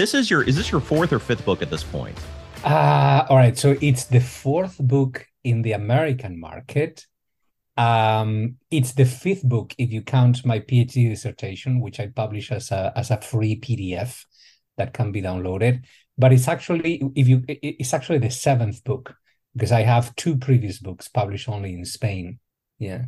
this is your is this your fourth or fifth book at this point? Uh, all right. So it's the fourth book in the American market. Um, it's the fifth book if you count my PhD dissertation, which I publish as a as a free PDF that can be downloaded. But it's actually if you it's actually the seventh book because I have two previous books published only in Spain. Yeah.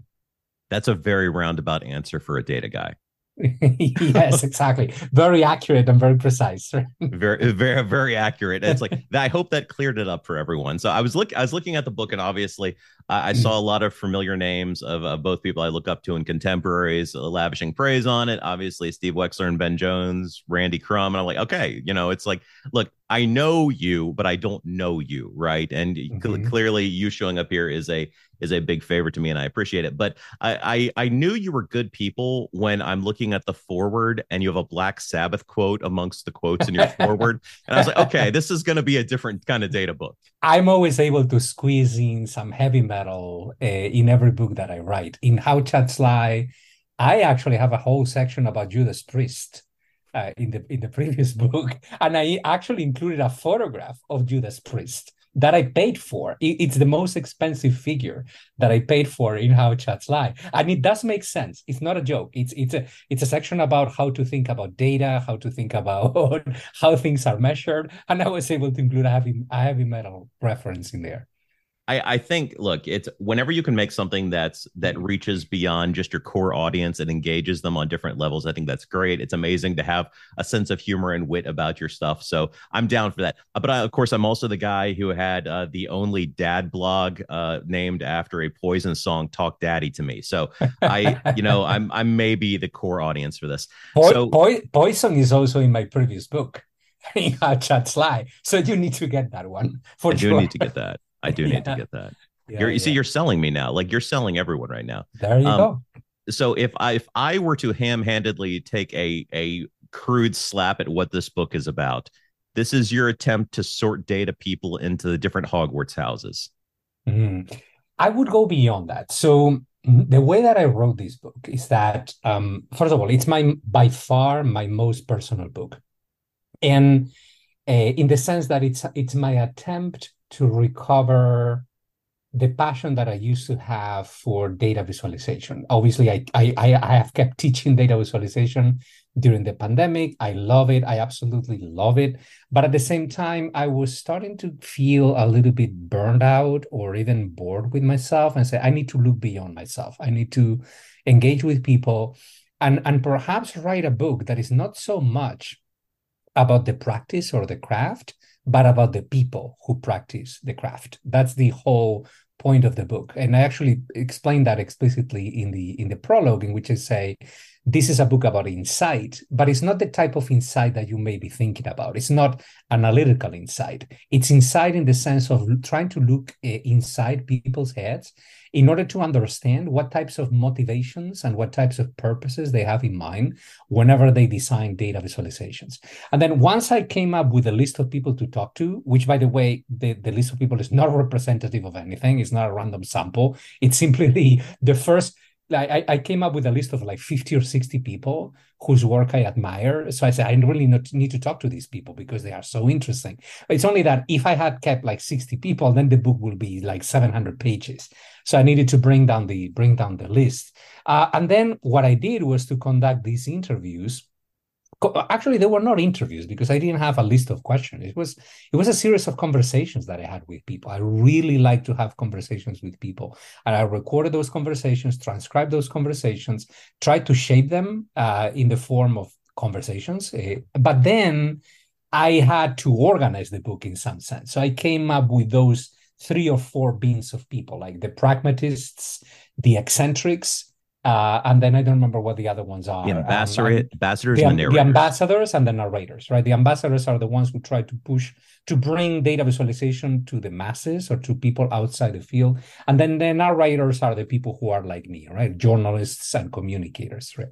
That's a very roundabout answer for a data guy. yes, exactly. Very accurate and very precise. very, very, very accurate. It's like I hope that cleared it up for everyone. So I was look, I was looking at the book, and obviously, uh, I saw a lot of familiar names of uh, both people I look up to in contemporaries, uh, lavishing praise on it. Obviously, Steve Wexler and Ben Jones, Randy Krum, and I'm like, okay, you know, it's like, look, I know you, but I don't know you, right? And mm-hmm. clearly, you showing up here is a is a big favor to me, and I appreciate it. But I, I I knew you were good people when I'm looking at the forward, and you have a Black Sabbath quote amongst the quotes in your forward, and I was like, okay, this is going to be a different kind of data book. I'm always able to squeeze in some heavy metal uh, in every book that I write. In How Charts Lie, I actually have a whole section about Judas Priest uh, in the in the previous book, and I actually included a photograph of Judas Priest that I paid for. it's the most expensive figure that I paid for in How Charts Lie, and it does make sense. It's not a joke. It's it's a it's a section about how to think about data, how to think about how things are measured, and I was able to include a heavy a heavy metal reference in there. I, I think look, it's whenever you can make something that's that reaches beyond just your core audience and engages them on different levels, I think that's great. It's amazing to have a sense of humor and wit about your stuff. So I'm down for that. Uh, but I, of course, I'm also the guy who had uh, the only dad blog uh, named after a Poison song, "Talk Daddy to Me." So I, you know, I'm I'm maybe the core audience for this. Po- so po- Poison is also in my previous book. Chart Lie. So you need to get that one for I do need to get that. I do need yeah. to get that. Yeah, you're, you see, you're selling me now. Like you're selling everyone right now. There you um, go. So if I if I were to ham-handedly take a a crude slap at what this book is about, this is your attempt to sort data people into the different Hogwarts houses. Mm-hmm. I would go beyond that. So mm, the way that I wrote this book is that um, first of all, it's my by far my most personal book, and uh, in the sense that it's it's my attempt to recover the passion that I used to have for data visualization. Obviously, I, I, I have kept teaching data visualization during the pandemic. I love it. I absolutely love it. But at the same time, I was starting to feel a little bit burned out or even bored with myself and say, I need to look beyond myself. I need to engage with people and, and perhaps write a book that is not so much about the practice or the craft, but about the people who practice the craft. That's the whole point of the book. And I actually explain that explicitly in the in the prologue, in which I say this is a book about insight, but it's not the type of insight that you may be thinking about. It's not analytical insight. It's insight in the sense of trying to look uh, inside people's heads in order to understand what types of motivations and what types of purposes they have in mind whenever they design data visualizations. And then once I came up with a list of people to talk to, which by the way, the, the list of people is not representative of anything, it's not a random sample. It's simply the, the first I, I came up with a list of like 50 or 60 people whose work I admire. So I said, I really need to talk to these people because they are so interesting. It's only that if I had kept like 60 people, then the book will be like 700 pages. So I needed to bring down the bring down the list. Uh, and then what I did was to conduct these interviews actually they were not interviews because i didn't have a list of questions. It was it was a series of conversations that i had with people. I really like to have conversations with people. And i recorded those conversations transcribed those conversations tried to shape them uh, in the form of conversations uh, but then i had to organize the book in some sense. So i came up with those three or four beans of people like the pragmatists the eccentrics uh, and then I don't remember what the other ones are. The ambassador, um, ambassadors, the, the ambassadors and the narrators, right? The ambassadors are the ones who try to push to bring data visualization to the masses or to people outside the field, and then the narrators are the people who are like me, right? Journalists and communicators, right?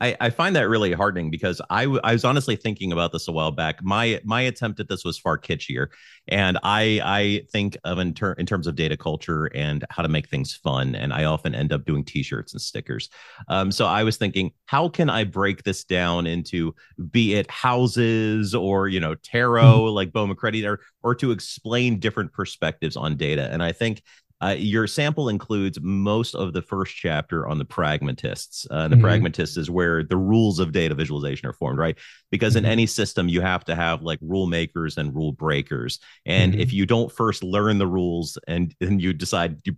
I, I, find that really heartening because I, w- I was honestly thinking about this a while back. My my attempt at this was far kitschier, and I I think of in, ter- in terms of data culture and how to make things fun, and I often end up doing T-shirts and stickers. Um, so I was thinking, how can I break this down into be it houses or you know tarot mm-hmm. like Bo McCready or or to explain different perspectives on data, and I think uh, your sample includes most of the first chapter on the pragmatists. Uh, the mm-hmm. pragmatists is where the rules of data visualization are formed, right? Because mm-hmm. in any system, you have to have like rule makers and rule breakers. And mm-hmm. if you don't first learn the rules and then you decide you,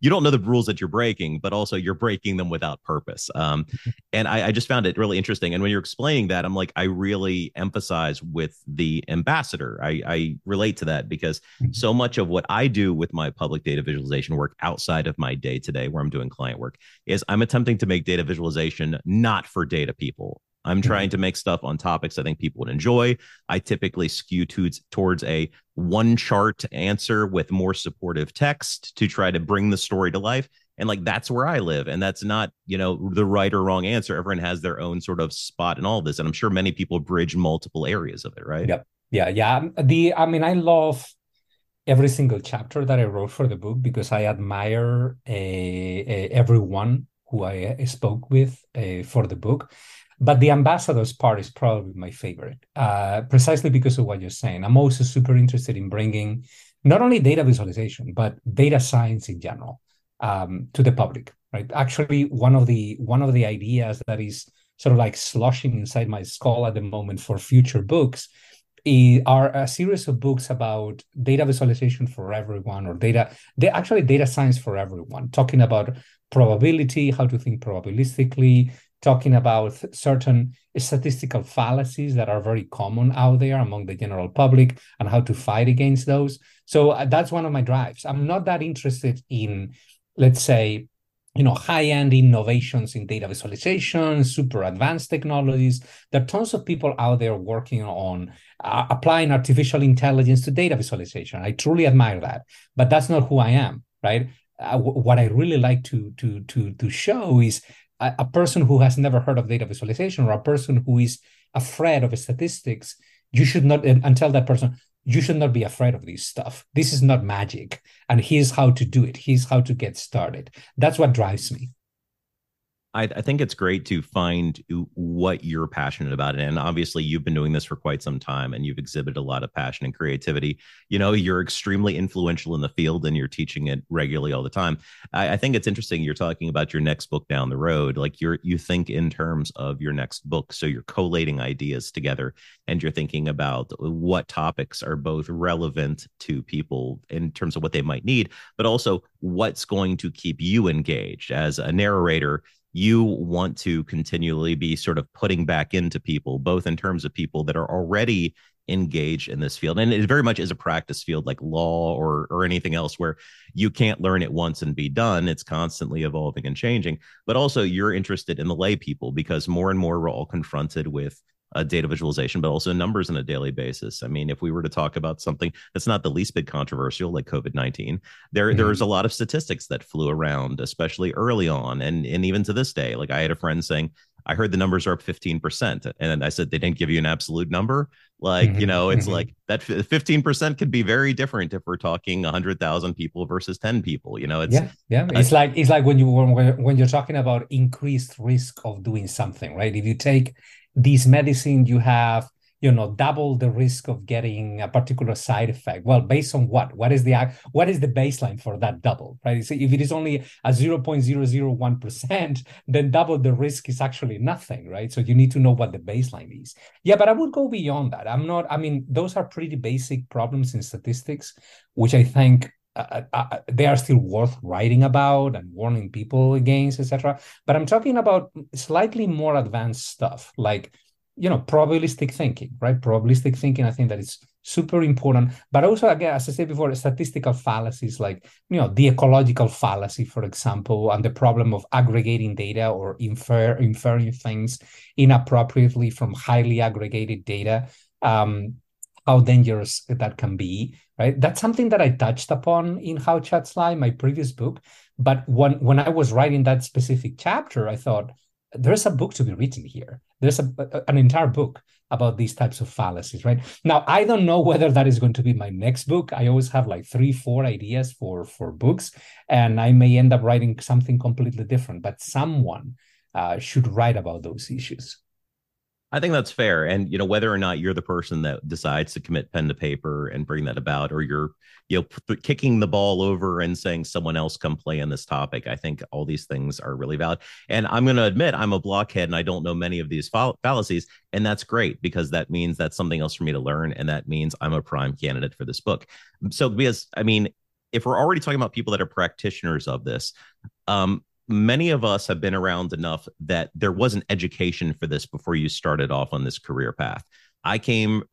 you don't know the rules that you're breaking, but also you're breaking them without purpose. Um, and I, I just found it really interesting. And when you're explaining that, I'm like, I really emphasize with the ambassador. I, I relate to that because mm-hmm. so much of what I do with my public data visualization work outside of my day to day where I'm doing client work is I'm attempting to make data visualization not for data people. I'm mm-hmm. trying to make stuff on topics I think people would enjoy. I typically skew to, towards a one chart answer with more supportive text to try to bring the story to life. And like that's where I live. And that's not, you know, the right or wrong answer. Everyone has their own sort of spot in all this. And I'm sure many people bridge multiple areas of it, right? Yep. Yeah. Yeah. The I mean, I love every single chapter that I wrote for the book because I admire uh, uh, everyone who I uh, spoke with for the book. But the ambassadors part is probably my favorite, uh, precisely because of what you're saying. I'm also super interested in bringing not only data visualization but data science in general um, to the public. Right? Actually, one of the one of the ideas that is sort of like sloshing inside my skull at the moment for future books are a series of books about data visualization for everyone or data they actually data science for everyone talking about probability how to think probabilistically talking about certain statistical fallacies that are very common out there among the general public and how to fight against those so uh, that's one of my drives i'm not that interested in let's say you know, high-end innovations in data visualization, super advanced technologies. There are tons of people out there working on uh, applying artificial intelligence to data visualization. I truly admire that, but that's not who I am, right? Uh, w- what I really like to to to to show is a, a person who has never heard of data visualization or a person who is afraid of statistics. You should not and tell that person you should not be afraid of this stuff. This is not magic. And here's how to do it. Here's how to get started. That's what drives me. I, I, think it's great to find what you're passionate about. And obviously, you've been doing this for quite some time and you've exhibited a lot of passion and creativity. You know, you're extremely influential in the field and you're teaching it regularly all the time. I, I think it's interesting. You're talking about your next book down the road. Like you're, you think in terms of your next book. So you're collating ideas together and you're thinking about what topics are both relevant to people in terms of what they might need, but also what's going to keep you engaged as a narrator you want to continually be sort of putting back into people, both in terms of people that are already engaged in this field. And it very much is a practice field like law or or anything else where you can't learn it once and be done. It's constantly evolving and changing. But also you're interested in the lay people because more and more we're all confronted with uh, data visualization, but also numbers on a daily basis. I mean, if we were to talk about something that's not the least bit controversial, like COVID nineteen, there mm-hmm. there's a lot of statistics that flew around, especially early on, and and even to this day. Like I had a friend saying, I heard the numbers are up 15%. And I said, they didn't give you an absolute number. Like, mm-hmm. you know, it's mm-hmm. like that 15% could be very different if we're talking 100,000 people versus 10 people. You know, it's yeah, yeah. It's like it's like when you when, when you're talking about increased risk of doing something, right? If you take this medicine you have you know double the risk of getting a particular side effect. Well based on what? What is the what is the baseline for that double right? So if it is only a 0.001% then double the risk is actually nothing right? So you need to know what the baseline is. Yeah but i would go beyond that. I'm not i mean those are pretty basic problems in statistics which i think they are still worth writing about and warning people against, etc. But I'm talking about slightly more advanced stuff, like you know, probabilistic thinking, right? Probabilistic thinking, I think that is super important. But also, again, as I said before, statistical fallacies, like you know, the ecological fallacy, for example, and the problem of aggregating data or infer inferring things inappropriately from highly aggregated data. Um, how dangerous that can be, right? That's something that I touched upon in How Charts Lie, my previous book. But when when I was writing that specific chapter, I thought there's a book to be written here. There's a, an entire book about these types of fallacies, right? Now, I don't know whether that is going to be my next book. I always have like three, four ideas for for books, and I may end up writing something completely different. But someone uh, should write about those issues. I think that's fair. And you know, whether or not you're the person that decides to commit pen to paper and bring that about, or you're you know p- kicking the ball over and saying someone else come play in this topic, I think all these things are really valid. And I'm going to admit I'm a blockhead and I don't know many of these fall- fallacies, and that's great because that means that's something else for me to learn, and that means I'm a prime candidate for this book. So because I mean, if we're already talking about people that are practitioners of this, um, many of us have been around enough that there was an education for this before you started off on this career path. I came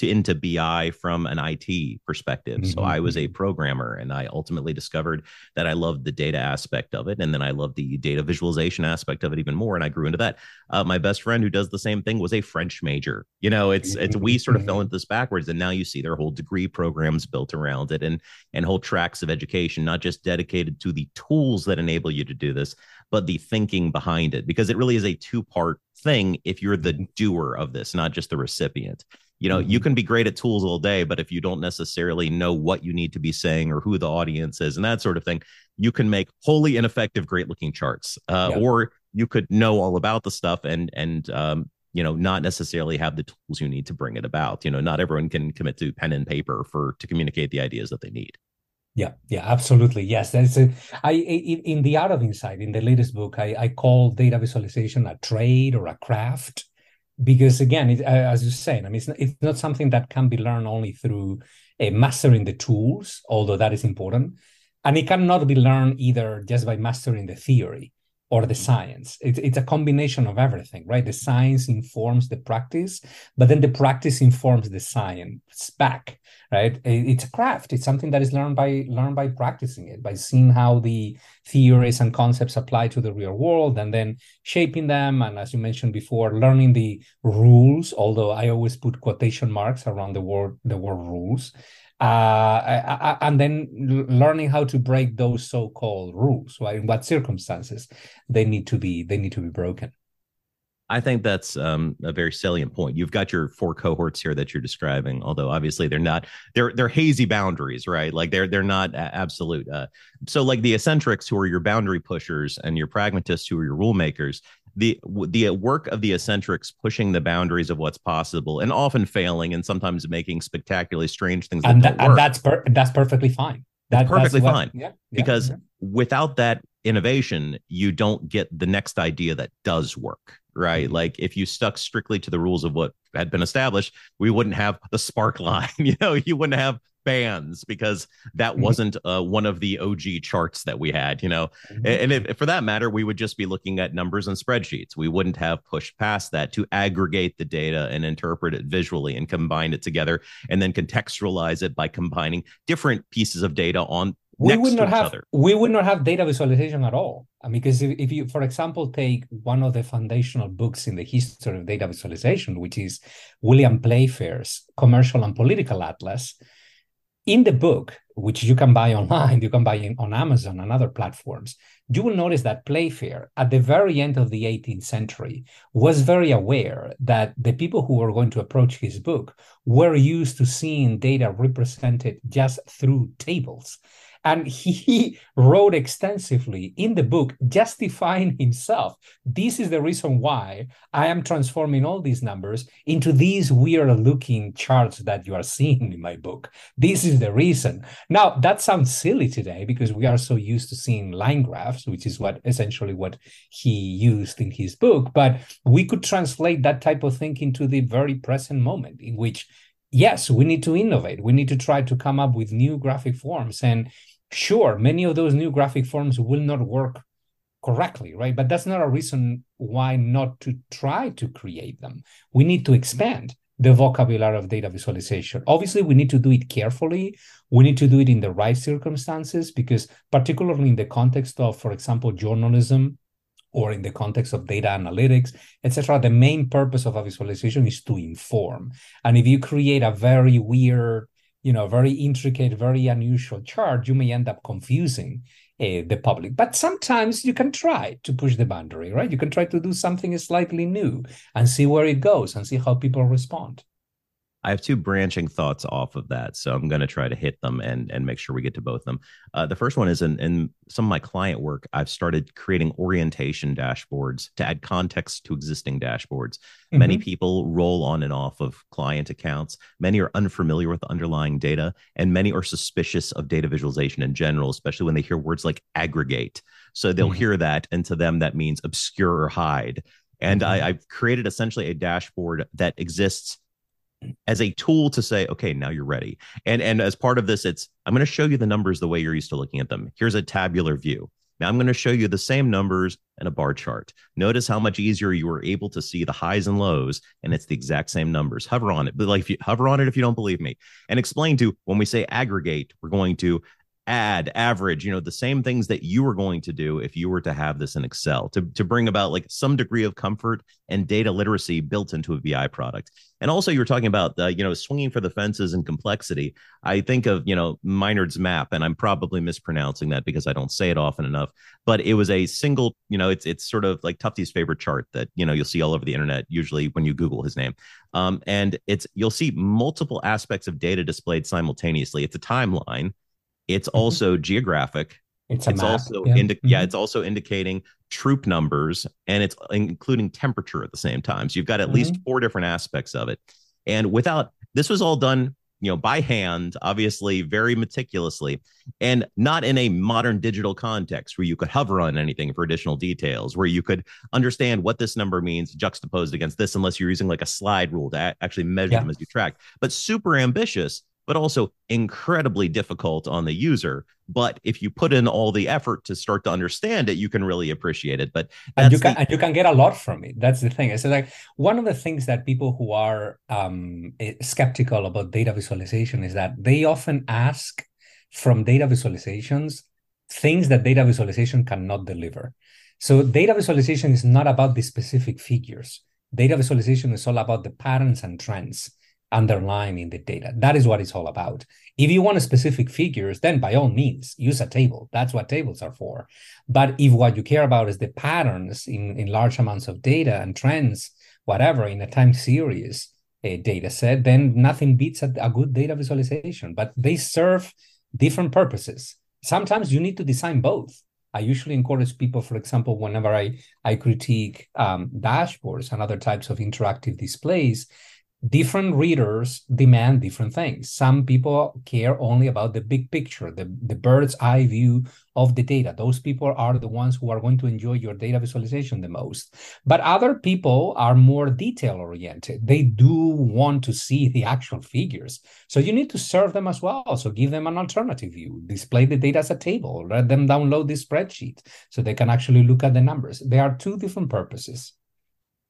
to, into BI from an IT perspective. Mm-hmm. So I was a mm-hmm. programmer and I ultimately discovered that I loved the data aspect of it. And then I loved the data visualization aspect of it even more. And I grew into that. Uh, my best friend who does the same thing was a French major. You know, it's, it's, we sort of fell mm-hmm. into this backwards. And now you see their whole degree programs built around it and, and whole tracks of education, not just dedicated to the tools that enable you to do this, but the thinking behind it, because it really is a two part thing if you're the doer of this, not just the recipient you know mm-hmm. you can be great at tools all day but if you don't necessarily know what you need to be saying or who the audience is and that sort of thing you can make wholly ineffective great looking charts uh, yeah. or you could know all about the stuff and and um, you know not necessarily have the tools you need to bring it about you know not everyone can commit to pen and paper for to communicate the ideas that they need yeah, yeah, absolutely. Yes, that's a, I in, in the art of insight in the latest book, I, I call data visualization a trade or a craft because again, it, as you're saying, I mean, it's not, it's not something that can be learned only through uh, mastering the tools, although that is important, and it cannot be learned either just by mastering the theory or the science. It's, it's a combination of everything, right? The science informs the practice, but then the practice informs the science back, right? It's a craft. It's something that is learned by learned by practicing it, by seeing how the theories and concepts apply to the real world, and then shaping them. And as you mentioned before, learning the rules. Although I always put quotation marks around the word the word rules, uh, and then learning how to break those so-called rules right? in what circumstances they need to be they need to be broken I think that's um, a very salient point. You've got your four cohorts here that you're describing, although obviously they're not they're they're hazy boundaries, right? Like they're they're not absolute. Uh, so like the eccentrics who are your boundary pushers and your pragmatists who are your rule makers, the the uh, work of the eccentrics pushing the boundaries of what's possible and often failing and sometimes making spectacularly strange things and, that, and that's per- that's perfectly fine. That's perfectly what, fine yeah, yeah because yeah. without that innovation you don't get the next idea that does work right mm-hmm. like if you stuck strictly to the rules of what had been established we wouldn't have the spark line you know you wouldn't have bands because that mm-hmm. wasn't uh, one of the OG charts that we had, you know. Mm-hmm. And if, for that matter, we would just be looking at numbers and spreadsheets. We wouldn't have pushed past that to aggregate the data and interpret it visually and combine it together and then contextualize it by combining different pieces of data on we would not have other. we would not have data visualization at all. I mean, because if, if you, for example, take one of the foundational books in the history of data visualization, which is William Playfair's Commercial and Political Atlas, in the book, which you can buy online, you can buy on Amazon and other platforms, you will notice that Playfair, at the very end of the 18th century, was very aware that the people who were going to approach his book were used to seeing data represented just through tables. And he wrote extensively in the book justifying himself. This is the reason why I am transforming all these numbers into these weird looking charts that you are seeing in my book. This is the reason. Now, that sounds silly today because we are so used to seeing line graphs, which is what essentially what he used in his book. But we could translate that type of thinking to the very present moment in which yes, we need to innovate. We need to try to come up with new graphic forms. And sure, many of those new graphic forms will not work correctly, right? But that's not a reason why not to try to create them. We need to expand the vocabulary of data visualization. Obviously, we need to do it carefully. We need to do it in the right circumstances because, particularly in the context of, for example, journalism or in the context of data analytics, etc., the main purpose of a visualization is to inform. And if you create a very weird, you know, very intricate, very unusual chart, you may end up confusing uh, the public. But sometimes you can try to push the boundary, right? You can try to do something slightly new and see where it goes and see how people respond. I have two branching thoughts off of that, so I'm going to try to hit them and and make sure we get to both of them. Uh, the first one is in, in some of my client work, I've started creating orientation dashboards to add context to existing dashboards. Mm-hmm. Many people roll on and off of client accounts. Many are unfamiliar with the underlying data, and many are suspicious of data visualization in general, especially when they hear words like aggregate. So they'll mm-hmm. hear that, and to them that means obscure or hide. And mm-hmm. I, I've created essentially a dashboard that exists as a tool to say okay now you're ready. And and as part of this it's i'm going to show you the numbers the way you're used to looking at them. Here's a tabular view. Now i'm going to show you the same numbers in a bar chart. Notice how much easier you were able to see the highs and lows and it's the exact same numbers. Hover on it. But like if you hover on it if you don't believe me. And explain to when we say aggregate we're going to add average you know the same things that you were going to do if you were to have this in excel to, to bring about like some degree of comfort and data literacy built into a bi product. And also you were talking about the, you know swinging for the fences and complexity. I think of you know Maynard's map and i'm probably mispronouncing that because i don't say it often enough but it was a single you know it's it's sort of like tufte's favorite chart that you know you'll see all over the internet usually when you google his name. Um, and it's you'll see multiple aspects of data displayed simultaneously. It's a timeline it's mm-hmm. also geographic. It's, it's also yeah. Indi- mm-hmm. yeah, it's also indicating troop numbers and it's including temperature at the same time. So you've got at mm-hmm. least four different aspects of it. And without this was all done, you know, by hand, obviously very meticulously, and not in a modern digital context where you could hover on anything for additional details, where you could understand what this number means juxtaposed against this, unless you're using like a slide rule to actually measure yeah. them as you track. But super ambitious but also incredibly difficult on the user. But if you put in all the effort to start to understand it, you can really appreciate it. But and you can the... and you can get a lot from it. That's the thing. So like one of the things that people who are um, eh, skeptical about data visualization is that they often ask from data visualizations things that data visualization cannot deliver. So data visualization is not about the specific figures. Data visualization is all about the patterns and trends underlying in the data. That is what it's all about. If you want specific figures, then by all means, use a table. That's what tables are for. But if what you care about is the patterns in, in large amounts of data and trends, whatever, in a time series a data set, then nothing beats a, a good data visualization. But they serve different purposes. Sometimes you need to design both. I usually encourage people, for example, whenever I, I critique um, dashboards and other types of interactive displays, different readers demand different things. Some people care only about the big picture, the, the bird's eye view of the data. Those people are the ones who are going to enjoy your data visualization the most. But other people are more detail oriented. They do want to see the actual figures. So you need to serve them as well. So give them an alternative view, display the data as a table, let them download the spreadsheet so they can actually look at the numbers. There are two different purposes.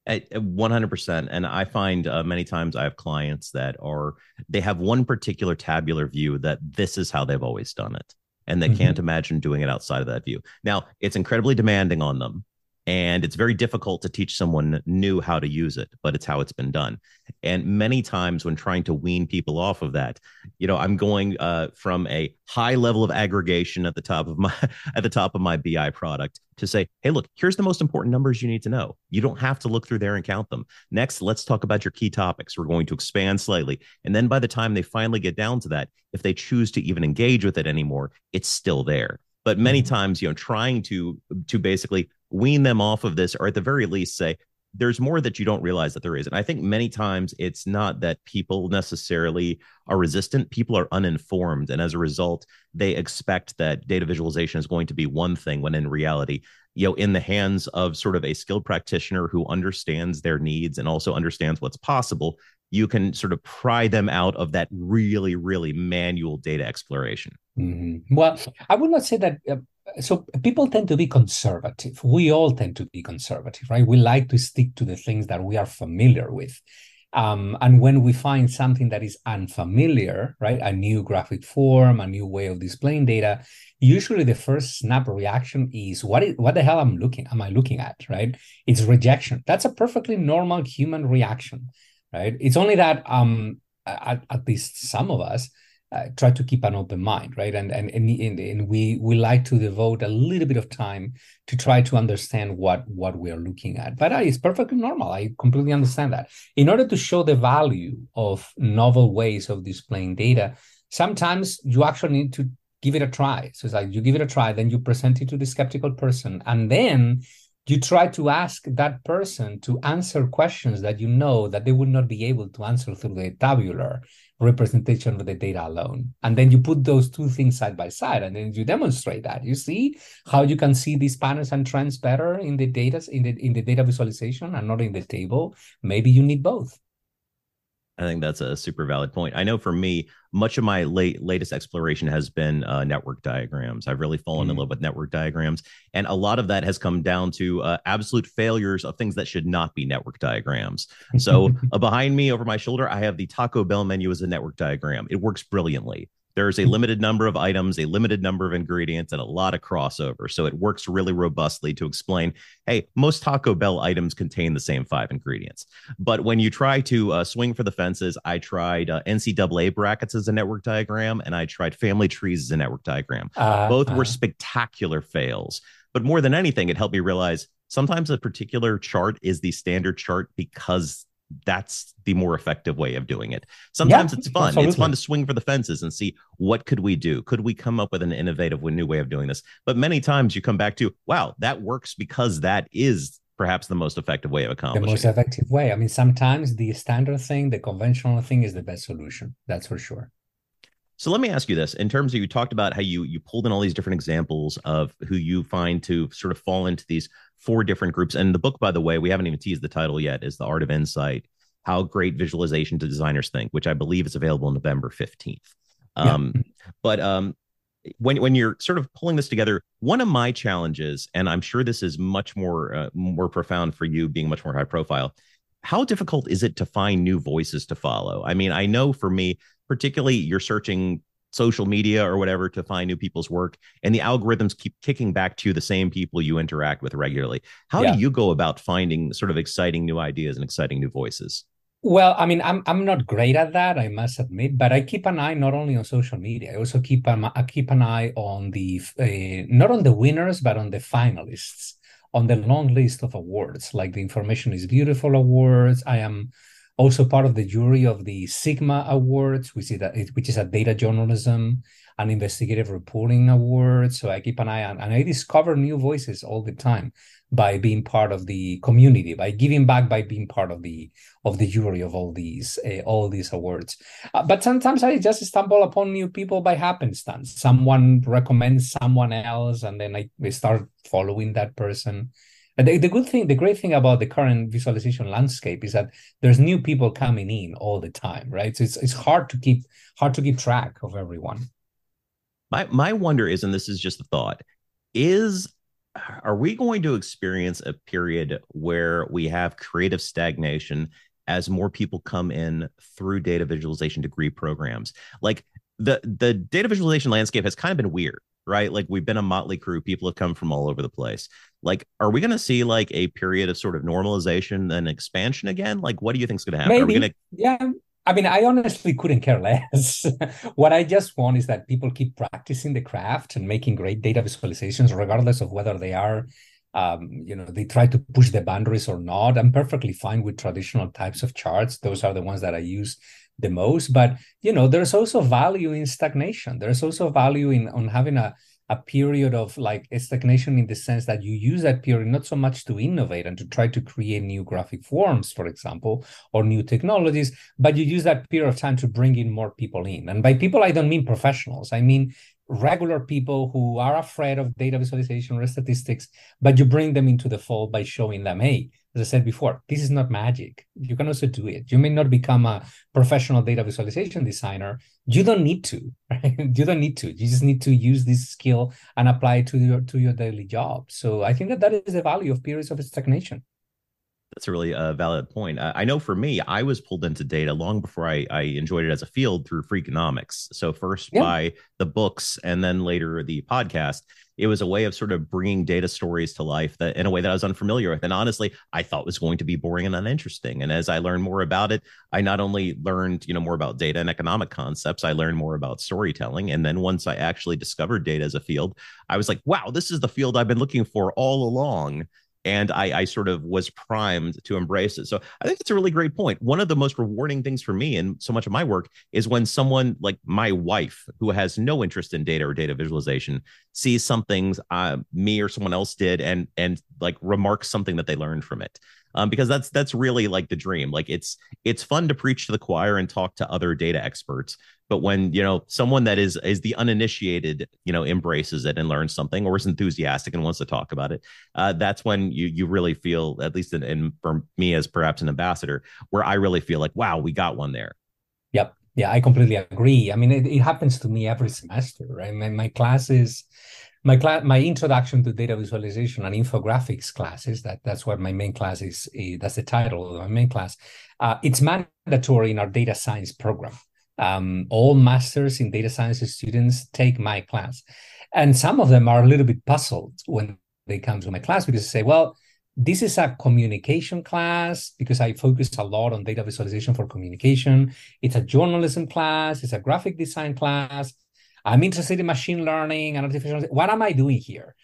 100% and i find uh, many times i have clients that are they have one particular tabular view that this is how they've always done it and they mm-hmm. can't imagine doing it outside of that view now it's incredibly demanding on them and it's very difficult to teach someone new how to use it but it's how it's been done. And many times when trying to wean people off of that you know i'm going uh, from a high level of aggregation at the top of my at the top of my bi product to say hey look here's the most important numbers you need to know. You don't have to look through there and count them. Next let's talk about your key topics. We're going to expand slightly. And then by the time they finally get down to that if they choose to even engage with it anymore it's still there. But many mm-hmm. times you know trying to to basically wean them off of this or at the very least say there's more that you don't realize that there is and i think many times it's not that people necessarily are resistant people are uninformed and as a result they expect that data visualization is going to be one thing when in reality you know in the hands of sort of a skilled practitioner who understands their needs and also understands what's possible you can sort of pry them out of that really really manual data exploration mm-hmm. well i would not say that uh, so people tend to be conservative. We all tend to be conservative, right? We like to stick to the things that we are familiar with. Um, and when we find something that is unfamiliar, right, a new graphic form, a new way of displaying data, usually the first snap reaction is what is what the hell I'm looking am I looking at, right? It's rejection. That's a perfectly normal human reaction, right? It's only that um at, at least some of us uh, try to keep an open mind, right? And, and and and we we like to devote a little bit of time to try to understand what what we are looking at. But uh, it's perfectly normal. I completely understand that. In order to show the value of novel ways of displaying data, sometimes you actually need to give it a try. So it's like you give it a try, then you present it to the skeptical person, and then you try to ask that person to answer questions that you know that they would not be able to answer through the tabular representation of the data alone. And then you put those two things side by side and then you demonstrate that. You see how you can see these patterns and trends better in the data in the in the data visualization and not in the table. Maybe you need both. I think that's a super valid point. I know for me, much of my late latest exploration has been uh, network diagrams. I've really fallen mm-hmm. in love with network diagrams, and a lot of that has come down to uh, absolute failures of things that should not be network diagrams. So uh, behind me, over my shoulder, I have the Taco Bell menu as a network diagram. It works brilliantly. There's a limited number of items, a limited number of ingredients, and a lot of crossover. So it works really robustly to explain hey, most Taco Bell items contain the same five ingredients. But when you try to uh, swing for the fences, I tried uh, NCAA brackets as a network diagram, and I tried family trees as a network diagram. Uh, Both were spectacular fails. But more than anything, it helped me realize sometimes a particular chart is the standard chart because that's the more effective way of doing it. Sometimes yeah, it's fun. Absolutely. It's fun to swing for the fences and see what could we do? Could we come up with an innovative new way of doing this? But many times you come back to, wow, that works because that is perhaps the most effective way of accomplishing the most effective way. I mean, sometimes the standard thing, the conventional thing is the best solution. That's for sure. So let me ask you this: in terms of you talked about how you you pulled in all these different examples of who you find to sort of fall into these four different groups. And the book, by the way, we haven't even teased the title yet, is The Art of Insight How Great Visualization to Designers Think, which I believe is available November 15th. Um, yeah. But um, when, when you're sort of pulling this together, one of my challenges, and I'm sure this is much more uh, more profound for you being much more high profile, how difficult is it to find new voices to follow? I mean, I know for me, particularly you're searching social media or whatever to find new people's work and the algorithms keep kicking back to the same people you interact with regularly. How yeah. do you go about finding sort of exciting new ideas and exciting new voices? Well i mean i'm i'm not great at that i must admit but i keep an eye not only on social media i also keep an, I keep an eye on the uh, not on the winners but on the finalists on the long list of awards. Like the information is beautiful awards i am also part of the jury of the Sigma Awards, which is a, which is a data journalism and investigative reporting award. So I keep an eye on, and I discover new voices all the time by being part of the community, by giving back, by being part of the of the jury of all these uh, all these awards. Uh, but sometimes I just stumble upon new people by happenstance. Someone recommends someone else, and then I start following that person. And the, the good thing, the great thing about the current visualization landscape is that there's new people coming in all the time, right? So it's it's hard to keep hard to keep track of everyone. My my wonder is, and this is just a thought, is are we going to experience a period where we have creative stagnation as more people come in through data visualization degree programs? Like the the data visualization landscape has kind of been weird right? Like we've been a motley crew. People have come from all over the place. Like, are we going to see like a period of sort of normalization and expansion again? Like, what do you think is going to happen? Maybe. Gonna... Yeah. I mean, I honestly couldn't care less. what I just want is that people keep practicing the craft and making great data visualizations, regardless of whether they are, um, you know, they try to push the boundaries or not. I'm perfectly fine with traditional types of charts. Those are the ones that I use the most but you know there's also value in stagnation there's also value in on having a a period of like stagnation in the sense that you use that period not so much to innovate and to try to create new graphic forms, for example, or new technologies, but you use that period of time to bring in more people in. And by people, I don't mean professionals. I mean regular people who are afraid of data visualization or statistics, but you bring them into the fold by showing them, hey, as I said before, this is not magic. You can also do it. You may not become a professional data visualization designer. You don't need to, right? You don't need to. You just need to use this skill and apply it to your to your daily job. So I think that that is the value of periods of stagnation. That's a really uh, valid point. I know for me, I was pulled into data long before I, I enjoyed it as a field through Freakonomics. So first yeah. by the books, and then later the podcast. It was a way of sort of bringing data stories to life that in a way that I was unfamiliar with, and honestly, I thought was going to be boring and uninteresting. And as I learned more about it, I not only learned you know more about data and economic concepts, I learned more about storytelling. And then once I actually discovered data as a field, I was like, wow, this is the field I've been looking for all along and I, I sort of was primed to embrace it. So I think it's a really great point. One of the most rewarding things for me and so much of my work is when someone like my wife, who has no interest in data or data visualization, sees something uh, me or someone else did and and like remarks something that they learned from it um, because that's that's really like the dream. Like it's it's fun to preach to the choir and talk to other data experts, but when you know someone that is is the uninitiated, you know, embraces it and learns something or is enthusiastic and wants to talk about it, uh, that's when you you really feel, at least in, in for me as perhaps an ambassador, where I really feel like, wow, we got one there. Yep. Yeah, I completely agree. I mean, it, it happens to me every semester, right? My, my classes my class my introduction to data visualization and infographics classes that that's what my main class is that's the title of my main class uh, it's mandatory in our data science program. Um, all masters in data science students take my class. And some of them are a little bit puzzled when they come to my class because they say well this is a communication class because I focus a lot on data visualization for communication. It's a journalism class, it's a graphic design class, I'm interested in machine learning and artificial. What am I doing here?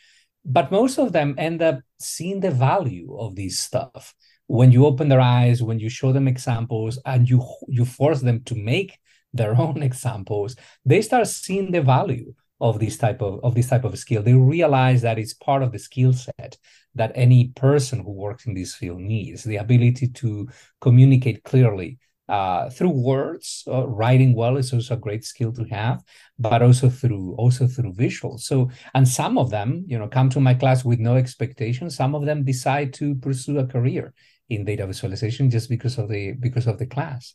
But most of them end up seeing the value of this stuff when you open their eyes, when you show them examples, and you you force them to make their own examples. They start seeing the value of this type of, of this type of skill. They realize that it's part of the skill set that any person who works in this field needs the ability to communicate clearly uh, through words. Uh, writing well is also a great skill to have, but also through also through visuals. So, and some of them, you know, come to my class with no expectations. Some of them decide to pursue a career in data visualization just because of the because of the class.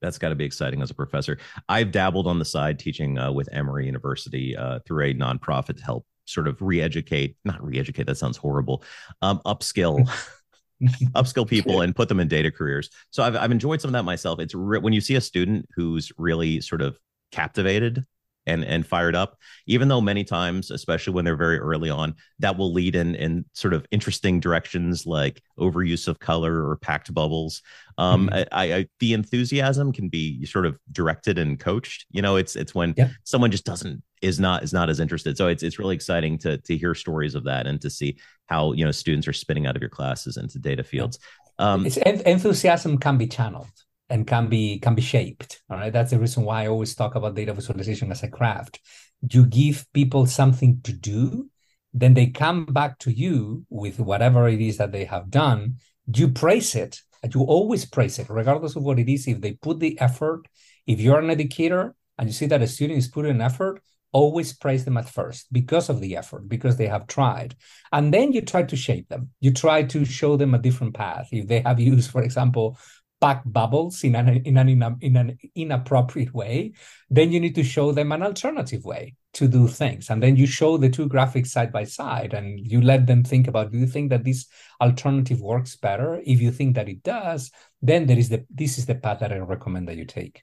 That's got to be exciting as a professor. I've dabbled on the side teaching uh, with Emory University uh, through a nonprofit to help sort of re-educate, not re-educate. That sounds horrible. Um, upskill. upskill people and put them in data careers. So I've, I've enjoyed some of that myself. It's re- when you see a student who's really sort of captivated and and fired up even though many times especially when they're very early on that will lead in in sort of interesting directions like overuse of color or packed bubbles um mm-hmm. I, I, the enthusiasm can be sort of directed and coached you know it's it's when yeah. someone just doesn't is not is not as interested. So it's it's really exciting to to hear stories of that and to see how you know students are spinning out of your classes into data fields. Um, it's enthusiasm can be channeled and can be can be shaped. All right, that's the reason why I always talk about data visualization as a craft. You give people something to do, then they come back to you with whatever it is that they have done. You praise it, and you always praise it, regardless of what it is. If they put the effort, if you're an educator and you see that a student is putting an effort, always praise them at first because of the effort, because they have tried. And then you try to shape them. You try to show them a different path. If they have used, for example, packed bubbles in an, in an, in an inappropriate way, then you need to show them an alternative way to do things. And then you show the two graphics side by side and you let them think about, do you think that this alternative works better? If you think that it does, then there is the, this is the path that I recommend that you take.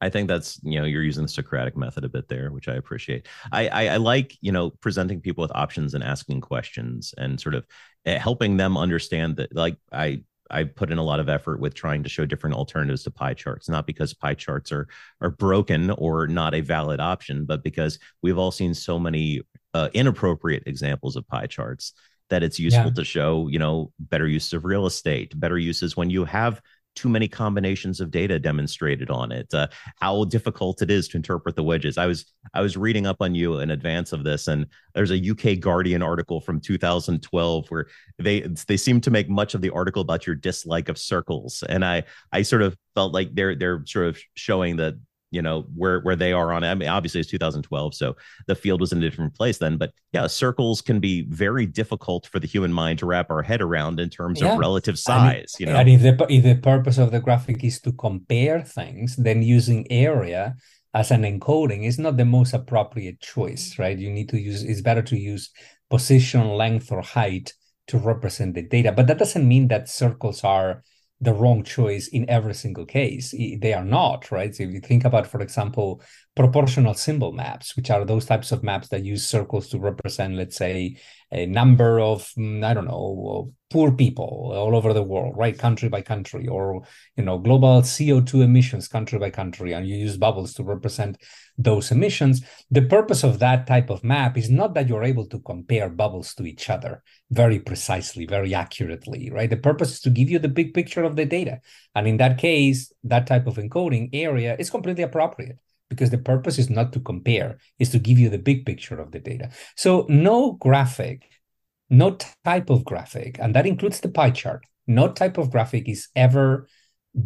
I think that's you know you're using the Socratic method a bit there, which I appreciate. I, I, I like you know presenting people with options and asking questions and sort of eh, helping them understand that like I I put in a lot of effort with trying to show different alternatives to pie charts, not because pie charts are are broken or not a valid option, but because we've all seen so many uh, inappropriate examples of pie charts that it's useful yeah. to show you know better use of real estate, better uses when you have too many combinations of data demonstrated on it uh, how difficult it is to interpret the wedges. I was i was reading up on you in advance of this and there's a uk guardian article from 2012 where they they seem to make much of the article about your dislike of circles. And i i sort of felt like they're they're sort of showing that you know where where they are on i mean obviously it's 2012 so the field was in a different place then but yeah circles can be very difficult for the human mind to wrap our head around in terms yeah. of relative size you know and if the if the purpose of the graphic is to compare things then using area as an encoding is not the most appropriate choice right you need to use it's better to use position length or height to represent the data. But that doesn't mean that circles are the wrong choice in every single case. They are not, right? So if you think about, for example, proportional symbol maps, which are those types of maps that use circles to represent, let's say, a number of, mm, I don't know, poor people all over the world, right? Country by country, or, you know, global CO2 emissions country by country, and you use bubbles to represent those emissions. The purpose of that type of map is not that you're able to compare bubbles to each other very precisely, very accurately, right? The purpose is to give you the big picture of the data. And in that case, that type of encoding area is completely appropriate because the purpose is not to compare, is to give you the big picture of the data. So no graphic, no type of graphic, and that includes the pie chart, no type of graphic is ever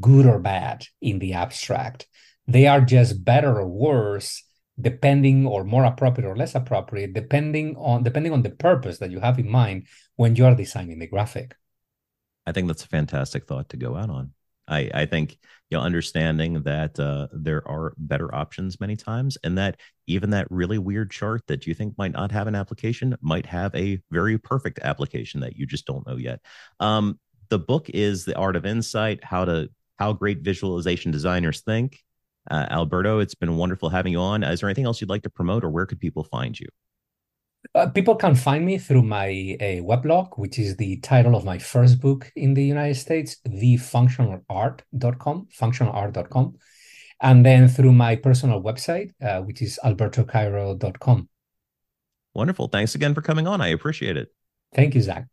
good or bad in the abstract. They are just better or worse depending or more appropriate or less appropriate depending on depending on the purpose that you have in mind when you are designing the graphic. I think that's a fantastic thought to go out on. I, I think you know understanding that uh, there are better options many times, and that even that really weird chart that you think might not have an application might have a very perfect application that you just don't know yet. Um, the book is the art of insight: how to how great visualization designers think. Uh, Alberto, it's been wonderful having you on. Is there anything else you'd like to promote, or where could people find you? Uh, people can find me through my uh, weblog, which is the title of my first book in the United States, thefunctionalart.com, functionalart.com. And then through my personal website, uh, which is albertocairo.com. Wonderful. Thanks again for coming on. I appreciate it. Thank you, Zach.